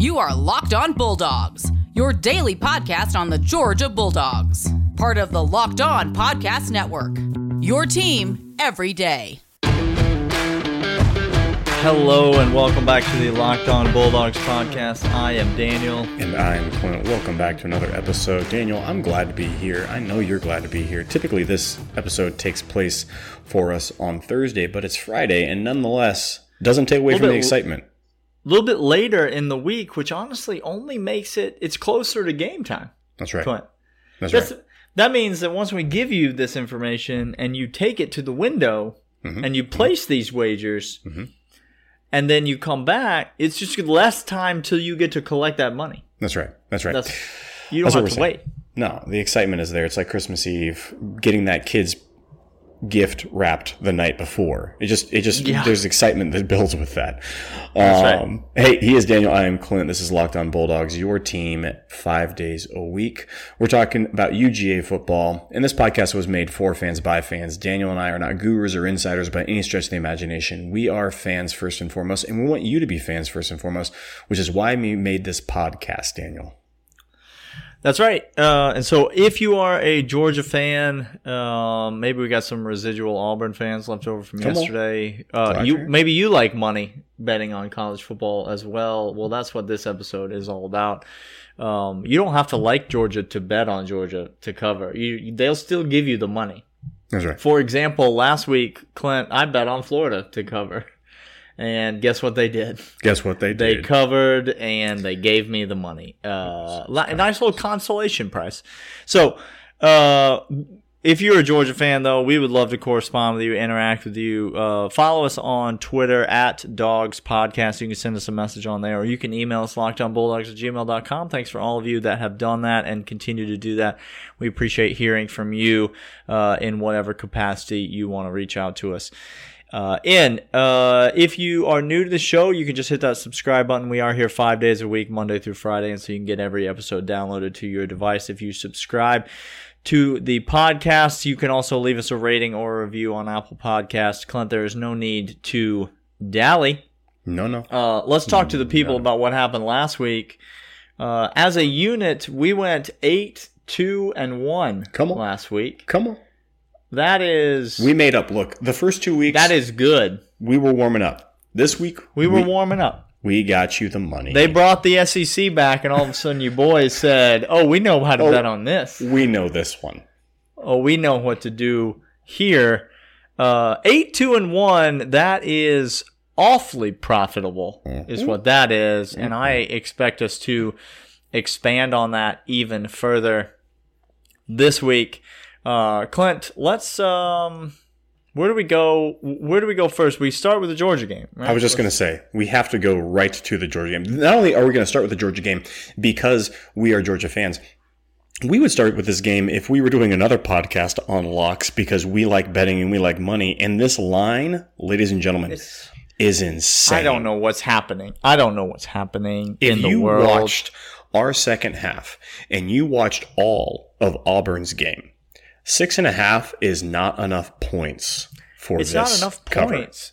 You are Locked On Bulldogs, your daily podcast on the Georgia Bulldogs, part of the Locked On Podcast Network. Your team every day. Hello and welcome back to the Locked On Bulldogs podcast. I am Daniel. And I'm Clint. Welcome back to another episode. Daniel, I'm glad to be here. I know you're glad to be here. Typically, this episode takes place for us on Thursday, but it's Friday, and nonetheless, doesn't take away from the excitement. A little bit later in the week, which honestly only makes it it's closer to game time. That's right. Clint. That's, That's, right. that means that once we give you this information and you take it to the window Mhm. and you place these wagers, Mhm. and then you come back, it's just less time till you get to collect that money. That's right. That's right. That's you don't what have to saying. wait. No, the excitement is there. It's like Christmas Eve, getting that kid's gift wrapped the night before. It just, it just, Yeah. there's excitement that builds with that. That's right. Um, Hey, he is Daniel. I am Clint. This is Locked On Bulldogs, your team five days a week. We're talking about UGA football, and this podcast was made for fans by fans. Daniel and I are not gurus or insiders by any stretch of the imagination. We are fans first and foremost, and we want you to be fans first and foremost, which is why we made this podcast, Daniel. That's right. Uh, and so, if you are a Georgia fan, um, maybe we got some residual Auburn fans left over from Come yesterday. Uh, you maybe you like money betting on college football as well. Well, that's what this episode is all about. Um, you don't have to like Georgia to bet on Georgia to cover. You, they'll still give you the money. That's right. For example, last week, Clint, I bet on Florida to cover, and guess what they did? Guess what they did? They covered and they gave me the money. Uh, nice little consolation price. So, uh, if you're a Georgia fan, though, we would love to correspond with you, interact with you. Uh, follow us on Twitter at Dogs Podcast. You can send us a message on there, or you can email us lockedonbulldogs at gmail.com. Thanks for all of you that have done that and continue to do that. We appreciate hearing from you uh, in whatever capacity you want to reach out to us uh, in. Uh, if you are new to the show, you can just hit that subscribe button. We are here five days a week, Monday through Friday, and so you can get every episode downloaded to your device if you subscribe to the podcast. You can also leave us a rating or a review on Apple Podcasts. Clint, there is no need to dally. No, no. Uh, let's talk to the people about what happened last week. Uh, as a unit, we went eight, two, and one Come on. last week. Come on. That is We made up. Look, the first two weeks, that is good. we were warming up. This week, We were warming up. we got you the money. They brought the SEC back, and all of a sudden, you boys said, "Oh, we know how to Oh. bet on this. we know this one. Oh, we know what to do here." Uh, eight, two, and one. That is awfully profitable, is what that is, and I expect us to expand on that even further this week. Uh, Clint, let's um, where do we go? Where do we go first? We start with the Georgia game. Right? I was just going to say, we have to go right to the Georgia game. Not only are we going to start with the Georgia game because we are Georgia fans, we would start with this game if we were doing another podcast on locks because we like betting and we like money. And this line, ladies and gentlemen, is insane. I don't know what's happening. I don't know what's happening If in the you world. watched our second half and you watched all of Auburn's game, six and a half is not enough points for this. it's not enough cover. points.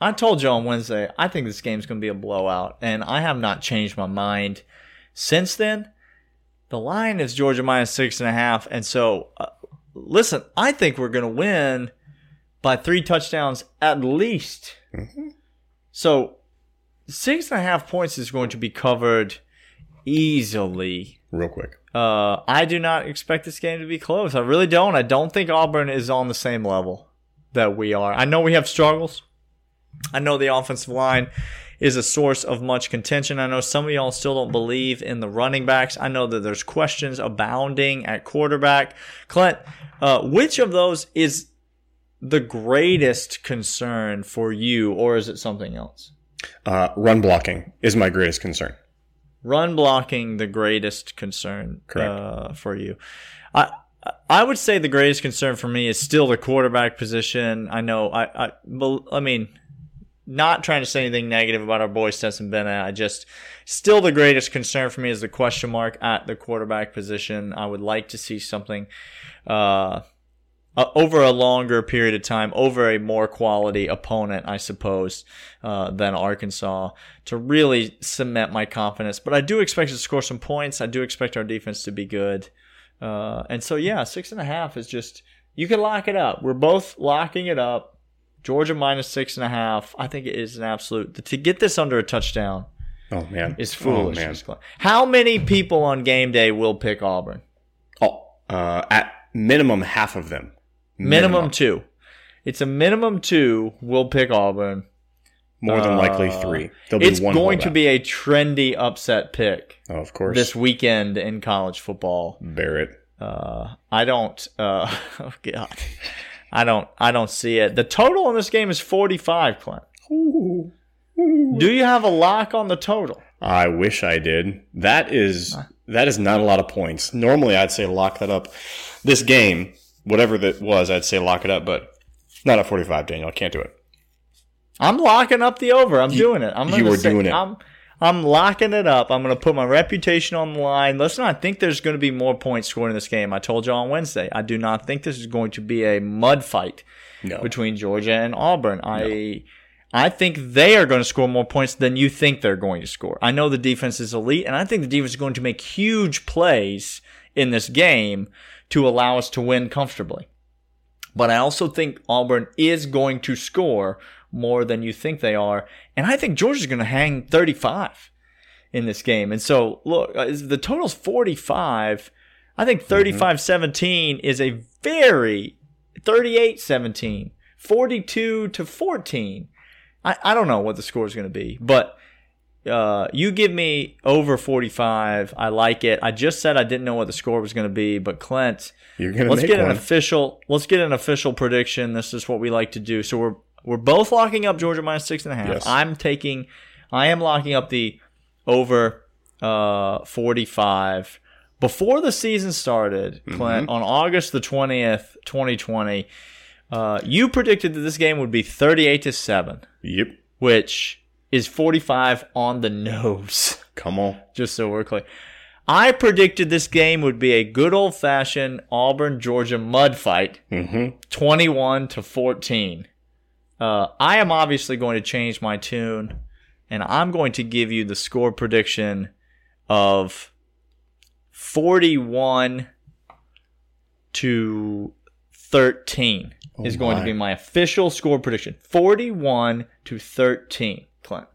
I told you on Wednesday, I think this game's going to be a blowout, and I have not changed my mind since then. The line is Georgia minus six and a half, and so uh, listen, I think we're going to win by three touchdowns at least. Mm-hmm. So six and a half points is going to be covered easily. Real quick. Uh, I do not expect this game to be close. I really don't. I don't think Auburn is on the same level that we are. I know we have struggles. I know the offensive line is a source of much contention. I know some of y'all still don't believe in the running backs. I know that there's questions abounding at quarterback. Clint, uh, which of those is the greatest concern for you, or is it something else? Uh, run blocking is my greatest concern. Run blocking the greatest concern uh, for you. I I would say the greatest concern for me is still the quarterback position. I know I I, I mean not trying to say anything negative about our boy Stetson Bennett. I just still the greatest concern for me is the question mark at the quarterback position. I would like to see something uh, uh, over a longer period of time, over a more quality opponent, I suppose, uh, than Arkansas to really cement my confidence. But I do expect to score some points. I do expect our defense to be good. Uh, and so, yeah, six and a half is just, you can lock it up. We're both locking it up. Georgia minus six and a half. I think it is an absolute, to get this under a touchdown Oh man, is Oh, foolish. man. How many people on game day will pick Auburn? Oh, uh, at minimum half of them. Minimum, two. It's a minimum two We'll pick Auburn. More than likely Uh, three. There'll be It's going to be a trendy upset pick Oh, of course. this weekend in college football. Barrett. Uh, I don't. Uh, oh God, I don't. I don't see it. The total in this game is forty-five. Clint, do you have a lock on the total? I wish I did. That is that is not a lot of points. Normally, I'd say lock that up. This game, whatever that was, I'd say lock it up, but not at forty-five. Daniel, I can't do it. I'm locking up the over. I'm doing it. I'm you are say- doing it. I'm I'm locking it up. I'm going to put my reputation on the line. Let's not think there's going to be more points scored in this game. I told you on Wednesday. I do not think this is going to be a mud fight No. between Georgia and Auburn. I I think they are going to score more points than you think they're going to score. I know the defense is elite, and I think the defense is going to make huge plays in this game to allow us to win comfortably. But I also think Auburn is going to score more than you think they are. And I think Georgia's going to hang 35 in this game. And so, look, uh, the total's 45. I think 35 17 is a very 38 17, 42 to 14. I, I don't know what the score is going to be, but uh, you give me over 45. I like it. I just said I didn't know what the score was going to be, but Clint, You're gonna let's get one. an official. Let's get an official prediction. This is what we like to do. So we're we're both locking up Georgia minus six and a half. Yes. I'm taking. I am locking up the over uh, 45. Before the season started, Mm-hmm. Clint, on August the 20th, 2020, uh, you predicted that this game would be 38 to 7, Yep. which is 45 on the nose Come on. just so we're clear. I predicted this game would be a good old fashioned Auburn Georgia mud fight, Mm-hmm. 21 to 14. Uh, I am obviously going to change my tune, and I'm going to give you the score prediction of 41 to 13 is going to be my official score prediction. 41 to 13, Clint.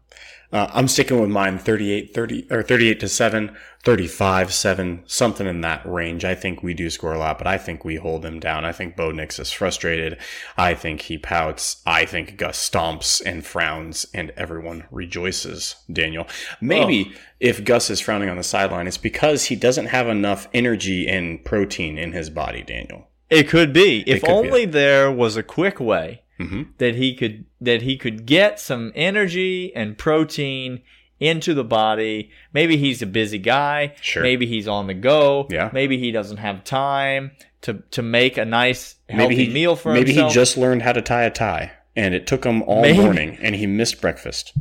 Uh, I'm sticking with mine 38 30 or 38 to 7, 35 7, something in that range. I think we do score a lot, but I think we hold them down. I think Bo Nix is frustrated. I think he pouts. I think Gus stomps and frowns and everyone rejoices, Daniel. Maybe if Gus is frowning on the sideline, it's because he doesn't have enough energy and protein in his body, Daniel. It could be. If could be. only there was a quick way Mhm. that he could that he could get some energy and protein into the body. Maybe he's a busy guy. Sure. Maybe he's on the go. Yeah. Maybe he doesn't have time to to make a nice healthy Maybe he, meal for maybe himself. Maybe he just learned how to tie a tie and it took him all Maybe. morning and he missed breakfast.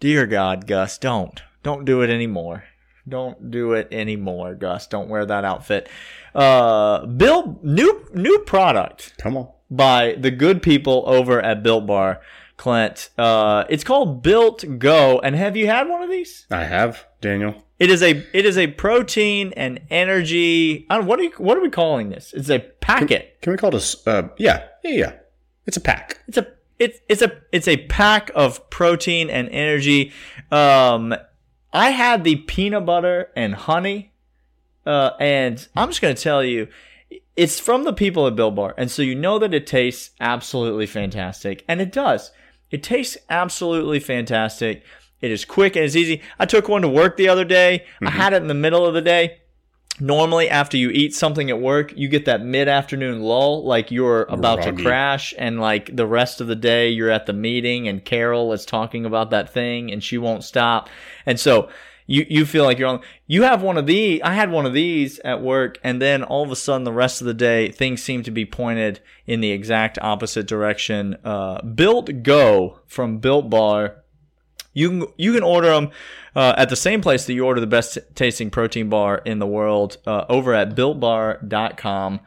Dear God, Gus, don't. Don't do it anymore. Don't do it anymore, Gus. Don't wear that outfit. Uh Bill new new product. Come on. By the good people over at Built Bar, Clint. Uh, it's called Built Go, and have you had one of these? I have, Daniel. It is a it is a protein and energy. I don't, what are you, what are we calling this? It's a packet. Can we call this? Uh, yeah, yeah, yeah. It's a pack. It's a it's it's a it's a pack of protein and energy. Um, I had the peanut butter and honey, uh, and I'm just gonna tell you, it's from the people at Built Bar, and so you know that it tastes absolutely fantastic, and it does. It tastes absolutely fantastic. It is quick and it's easy. I took one to work the other day. I mm-hmm. had it in the middle of the day. Normally, after you eat something at work, you get that mid afternoon lull, like you're about to crash, and like the rest of the day, you're at the meeting, and Carol is talking about that thing, and she won't stop. And so you, you feel like you're on. You have one of these. I had one of these at work, and then all of a sudden, the rest of the day, things seem to be pointed in the exact opposite direction. Uh, Built Go from Built Bar You can you can order them uh, at the same place that you order the best tasting protein bar in the world uh, over at builtbar.com.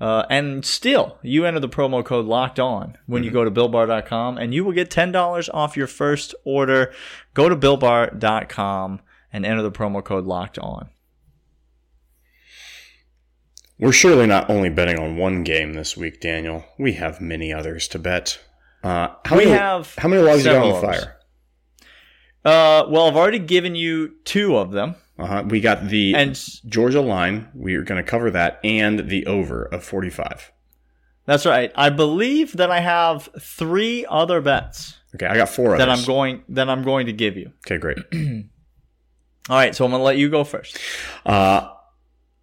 Uh, and still, you enter the promo code locked on when you go to builtbar.com and you will get $10 off your first order. Go to builtbar.com and enter the promo code locked on. We're surely not only betting on one game this week, Daniel. We have many others to bet. Uh, how We many, have how many logs you got on the fire? Uh, well, I've already given you two of them. Uh-huh. We got the And Georgia line. We are going to cover that and the over of 45. that's right. I believe that I have three other bets Okay, I got four that others. I'm going that I'm going to give you. okay, great. All right, so I'm gonna let you go first. Uh,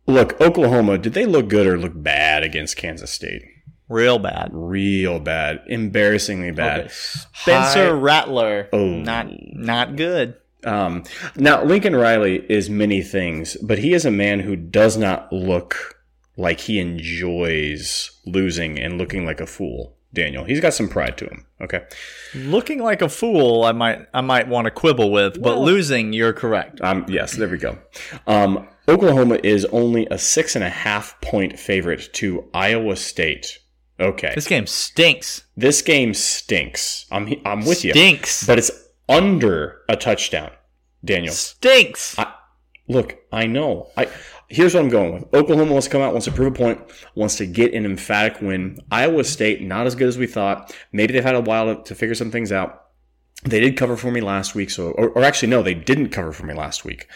look, Oklahoma, did they look good or look bad against Kansas State? Real bad. Real bad. Embarrassingly bad. Okay. Spencer Rattler. Oh. Not not good. Um, now, Lincoln Riley is many things, but he is a man who does not look like he enjoys losing and looking like a fool. Daniel, he's got some pride to him. Okay, Looking like a fool, I might I might want to quibble with, but Well- losing, you're correct. um, yes, there we go. Um, Oklahoma is only a six and a half point favorite to Iowa State. Okay, This game stinks. this game stinks. I'm I'm with you, Stinks. but it's under a touchdown. Daniel, Stinks. I, look, I know. I here's what I'm going with. Oklahoma wants to come out, wants to prove a point, wants to get an emphatic win. Iowa State not as good as we thought. Maybe they've had a while to, to figure some things out. They did cover for me last week, so or, or actually no, they didn't cover for me last week.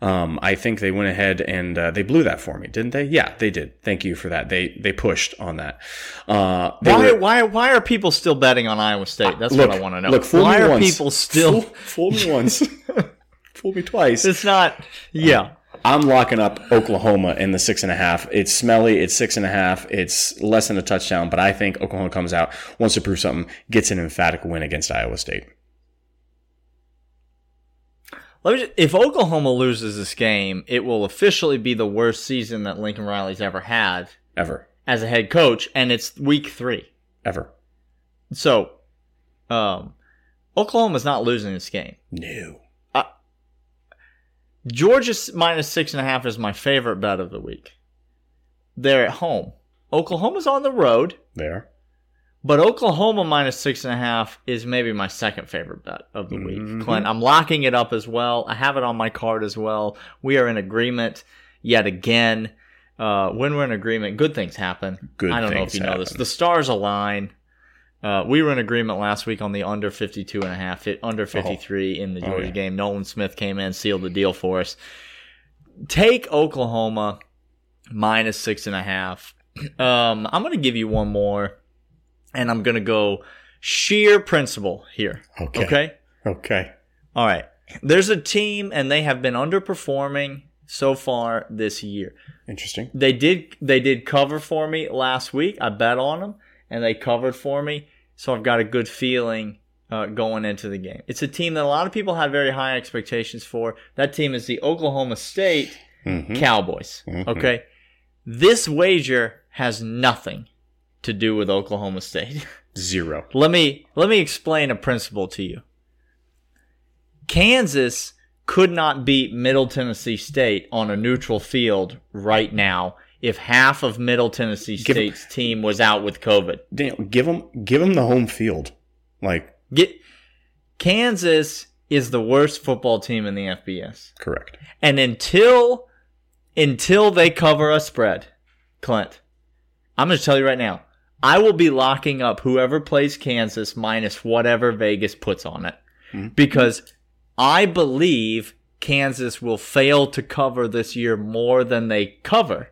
Um, I think they went ahead and uh, they blew that for me, didn't they? Yeah, they did. Thank you for that. They they pushed on that. Uh, why, were- why, why are people still betting on Iowa State? That's look, what I want to know. Look, fool why me are once. people still? fool, fool me once? fool me twice. It's not. Yeah. I'm locking up Oklahoma in the six and a half. It's smelly. It's six and a half. It's less than a touchdown, but I think Oklahoma comes out, wants to prove something, gets an emphatic win against Iowa State. Let me just, if Oklahoma loses this game, it will officially be the worst season that Lincoln Riley's ever had Ever. as a head coach, and it's week three. Ever. So, um, Oklahoma's not losing this game. No. Georgia minus six and a half is my favorite bet of the week. They're at home. Oklahoma's on the road, There. but Oklahoma minus six and a half is maybe my second favorite bet of the week. Mhm. Clint, I'm locking it up as well. I have it on my card as well. We are in agreement yet again. Uh, when we're in agreement, good things happen. Good I don't know if you know this. The stars align. Uh, we were in agreement last week on the under 52 and a half, under 53 in the Oh, Georgia yeah. game. Nolan Smith came in, sealed the deal for us. Take Oklahoma minus six and a half. Um, I'm going to give you one more, and I'm going to go sheer principle here. Okay. Okay. Okay. All right. There's a team, and they have been underperforming so far this year. Interesting. They did they did cover for me last week. I bet on them, and they covered for me. So I've got a good feeling uh, going into the game. It's a team that a lot of people had very high expectations for. That team is the Oklahoma State hmm Cowboys. Mhm. Okay, this wager has nothing to do with Oklahoma State. Zero. let me let me explain a principle to you. Kansas could not beat Middle Tennessee State on a neutral field right now if half of Middle Tennessee Give- State's team was out with COVID. Daniel, give them, give them the home field. Like, Get Kansas is the worst football team in the FBS. correct. And until until they cover a spread, Clint, I'm going to tell you right now, I will be locking up whoever plays Kansas minus whatever Vegas puts on it Mhm. because I believe Kansas will fail to cover this year more than they cover.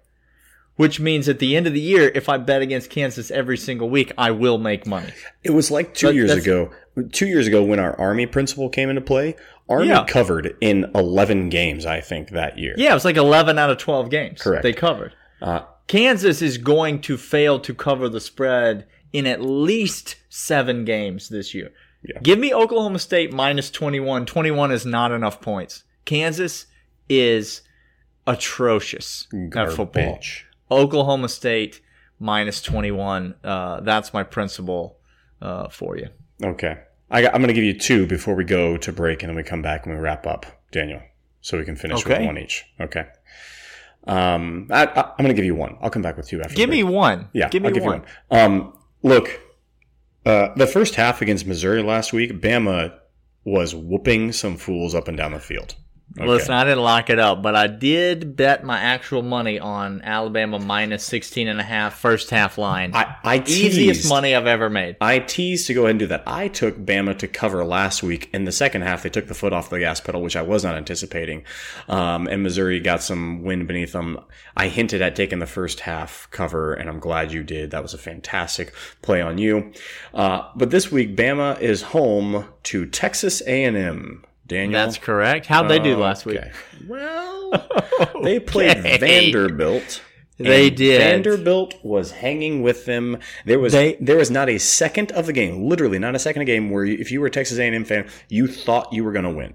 Which means at the end of the year, if I bet against Kansas every single week, I will make money. It was like two That- years ago. Two years ago, when our Army principle came into play, Army Yeah. covered in 11 games, I think, that year. Yeah, it was like 11 out of 12 games. Correct. They covered. Uh, Kansas is going to fail to cover the spread in at least seven games this year. Yeah. Give me Oklahoma State minus 21. 21 is not enough points. Kansas is atrocious at football. Oklahoma State minus 21. Uh, that's my principle uh, for you. Okay. I got, I'm going to give you two before we go to break, and then we come back and we wrap up, Daniel, so we can finish with one each. Okay. Um, I, I'm going to give you one. I'll come back with two after. Give me one. Yeah, give me I'll give one. you one. Um, look, uh, the first half against Missouri last week, Bama was whooping some fools up and down the field. Okay. Listen, I didn't lock it up, but I did bet my actual money on Alabama minus 16 and a half first half line. I, I Easiest money I've ever made. I teased to go ahead and do that. I took Bama to cover last week. In the second half, they took the foot off the gas pedal, which I was not anticipating. Um, and Missouri got some wind beneath them. I hinted at taking the first half cover, and I'm glad you did. That was a fantastic play on you. Uh, but this week, Bama is home to Texas A&M. Daniel, That's correct. How'd they do last week? Okay. Well, they played Okay. Vanderbilt. They and did. Vanderbilt was hanging with them. There was They- there was not a second of the game, literally not a second of the game, where you, if you were a Texas A&M fan, you thought you were going to win.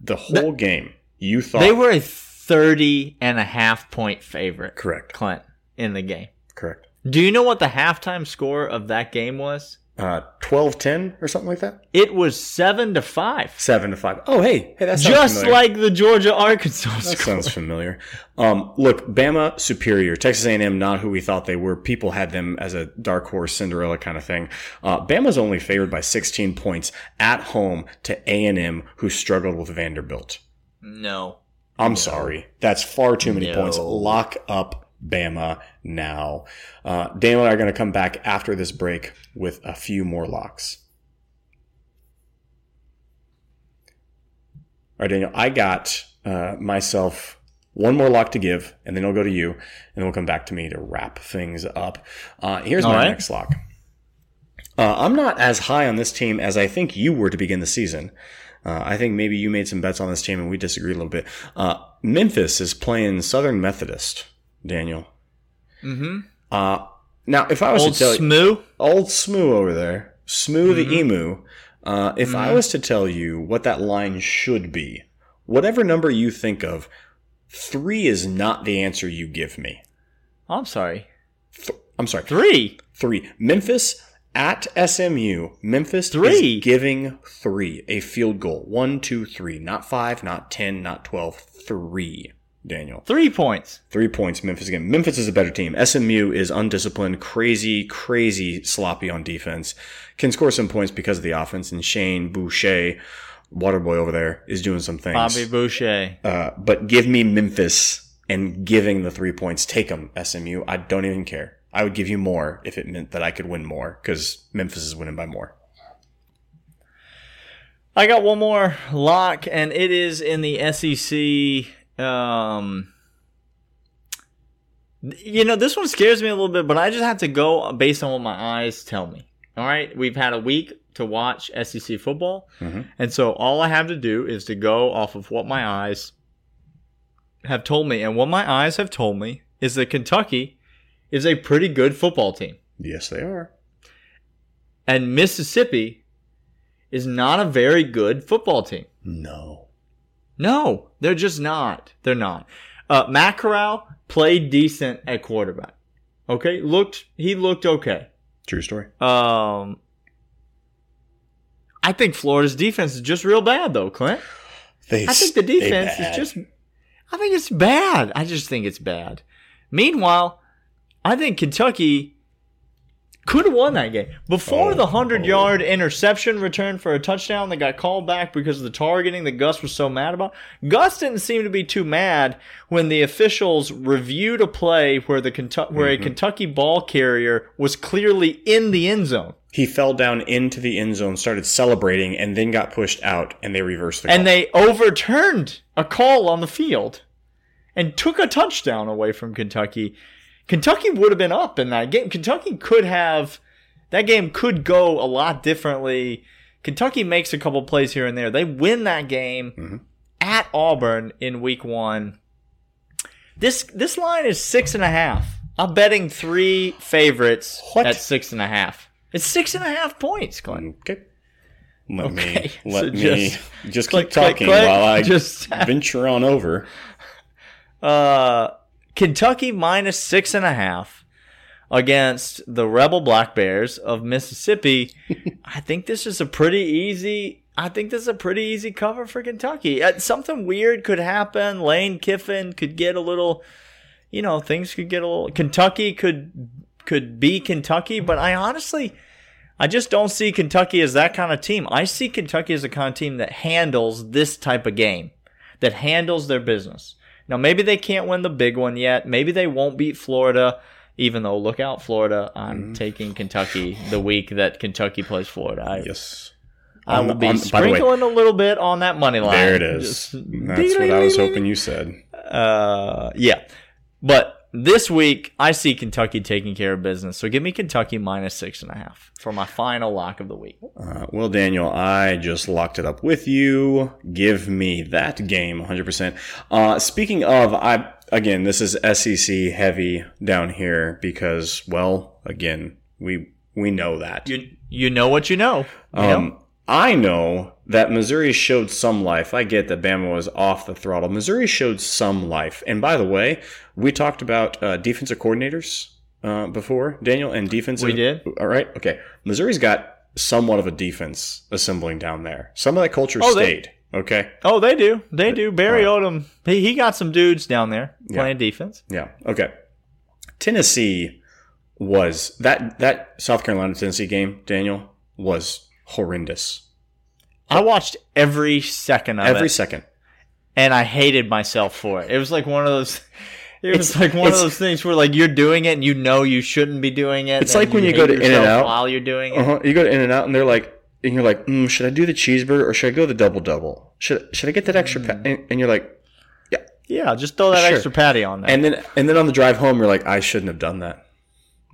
The whole game, you thought They were a 30 and a half point favorite, correct. Clint, in the game. Correct. Do you know what the halftime score of that game was? Uh, 12-10 or something like that. It was 7 to 5. Seven to five. Oh, hey, hey, that sounds Just familiar. like the Georgia Arkansas That score. sounds familiar. Um, look, Bama superior. Texas A&M not who we thought they were. People had them as a dark horse Cinderella kind of thing. Uh, Bama's only favored by 16 points at home to A&M, who struggled with Vanderbilt. No. I'm sorry, that's far too many No. points. Lock up Bama now. Uh, Daniel and I are going to come back after this break with a few more locks. All right, Daniel, I got uh, myself one more lock to give, and then I'll go to you, and then we'll come back to me to wrap things up. Uh, here's All my right. next lock. Uh, I'm not as high on this team as I think you were to begin the season. Uh, I think maybe you made some bets on this team, and we disagree a little bit. Uh, Memphis is playing Southern Methodist, Daniel. Mm-hmm. Uh, now, if I was Old to tell you, old Smoo over there, Smoo Mm-hmm. the emu. Uh, if I was to tell you what that line should be, whatever number you think of, three is not the answer you give me. I'm sorry. Th- I'm sorry, Three. three. Memphis at SMU. Memphis Three. is giving three a field goal. One, two, three. Not five, not ten, not twelve. Three. Daniel. Three points. Three points, Memphis again. Memphis is a better team. SMU is undisciplined, crazy, crazy sloppy on defense. Can score some points because of the offense, and Shane Buechele, Waterboy over there, is doing some things. Bobby Boucher. Uh, but give me Memphis and giving the three points. Take them, SMU. I don't even care. I would give you more if it meant that I could win more because Memphis is winning by more. I got one more lock, and it is in the SEC. Um, you know, this one scares me a little bit, but I just have to go based on what my eyes tell me. All right, we've had a week to watch SEC football, Mhm. and so all I have to do is to go off of what my eyes have told me, and what my eyes have told me is that Kentucky is a pretty good football team, Yes, they are. and Mississippi is not a very good football team. No. No, they're just not. They're not. Uh, Matt Corral played decent at quarterback. Okay, looked he looked okay. True story. Um, I think Florida's defense is just real bad though, Clint. They I think the defense is just. I think it's bad. I just think it's bad. Meanwhile, I think Kentucky could have won that game before Oh, the hundred oh. yard interception return for a touchdown that got called back because of the targeting that Gus was so mad about. Gus didn't seem to be too mad when the officials reviewed a play where the where Mm-hmm. a Kentucky ball carrier was clearly in the end zone. He fell down into the end zone, started celebrating, and then got pushed out, and they reversed the and call. they overturned a call on the field and took a touchdown away from Kentucky. Kentucky would have been up in that game. Kentucky could have that game could go a lot differently. Kentucky makes a couple plays here and there. They win that game Mhm. at Auburn in week one. This this line is six and a half. I'm betting three favorites What? at six and a half. It's six and a half points, Glenn. Okay. Let Okay, me let so me just just, click, keep click, talking click, while I just- venture on over. Uh, Kentucky minus six and a half. against the Rebel Black Bears of Mississippi. I think this is a pretty easy. I think this is a pretty easy cover for Kentucky. Uh, something weird could happen. Lane Kiffin could get a little, you know, things could get a little. Kentucky could could be Kentucky, but I honestly, I just don't see Kentucky as that kind of team. I see Kentucky as a kind of team that handles this type of game, that handles their business. Now, maybe they can't win the big one yet. Maybe they won't beat Florida, even though, look out, Florida. I'm mm. taking Kentucky the week that Kentucky plays Florida. I, yes. I will be on, sprinkling way, a little bit on that money line. There it is. Just, That's what I was hoping you said. Uh, yeah. But this week, I see Kentucky taking care of business. So give me Kentucky minus six and a half for my final lock of the week. Uh, well, Daniel, I just locked it up with you. Give me that game 100%. Uh, speaking of, I again, this is SEC heavy down here because, well, again, we we know that. You you know what you know. You um, know? I know that Missouri showed some life. I get that Bama was off the throttle. Missouri showed some life. And by the way, we talked about uh, defensive coordinators uh, before, Daniel, and defensive. We did. All right. Okay. Missouri's got somewhat of a defense assembling down there. Some of that culture oh, stayed. They, okay. Oh, they do. They do. Barry right. Odom, he, he got some dudes down there playing yeah. defense. Yeah. Okay. Tennessee was that that South Carolina Tennessee game, Daniel, was horrendous. I watched every second of every it. Every second. And I hated myself for it. It was like one of those it was like one of those things where like you're doing it and you know you shouldn't be doing it. It's like when you, you go to In and Out while you're doing it. Uh-huh. You go to In and Out and they're like, and you're like, mm, should I do the cheeseburger or should I go the double double? Should should I get that extra? Pa-? And, and, you're like, yeah, yeah, just throw that sure. extra patty on there. And then and then on the drive home, you're like, I shouldn't have done that.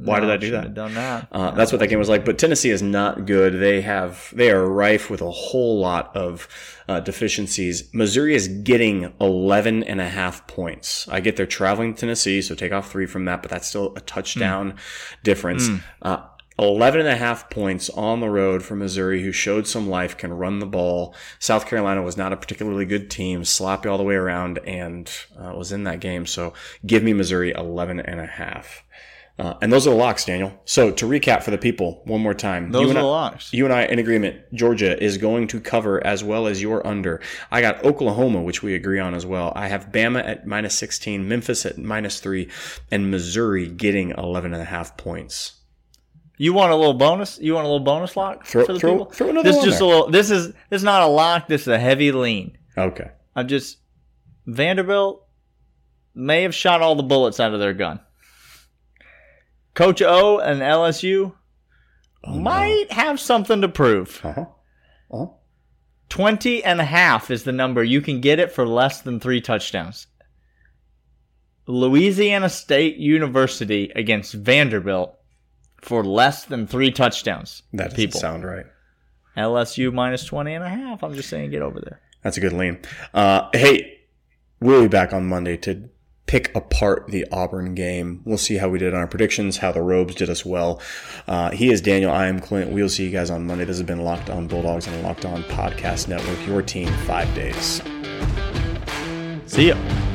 Why no, did I do that? Done that. Uh, that's what that game was like. But Tennessee is not good. They have they are rife with a whole lot of uh, deficiencies. Missouri is getting 11 and a half points. I get they're traveling to Tennessee, so take off three from that, but that's still a touchdown mm. difference. Mm. Uh, 11 and a half points on the road for Missouri, who showed some life, can run the ball. South Carolina was not a particularly good team, sloppy all the way around, and uh, was in that game. So give me Missouri 11 and a half. Uh, and those are the locks, Daniel. So to recap for the people one more time, those you are the locks. You and I in agreement. Georgia is going to cover as well as your under. I got Oklahoma, which we agree on as well. I have Bama at minus 16, Memphis at minus three, and Missouri getting 11 and a half points. You want a little bonus? You want a little bonus lock throw, for the throw, people? Throw another this is just there. a little. This is this is not a lock. This is a heavy lean. Okay. I'm just Vanderbilt may have shot all the bullets out of their gun. Coach O and LSU oh, might no. have something to prove. Uh-huh. Uh-huh. 20 and a half is the number. You can get it for less than three touchdowns. Louisiana State University against Vanderbilt for less than three touchdowns. That doesn't people. sound right. LSU minus 20 and a half. I'm just saying, get over there. That's a good lean. Uh, hey, we'll be back on Monday to pick apart the Auburn game. We'll see how we did on our predictions, how the Robes did us well. Uh, he is Daniel. I am Clint. We'll see you guys on Monday. This has been Locked On Bulldogs and Locked On Podcast Network, your team, five days. See ya.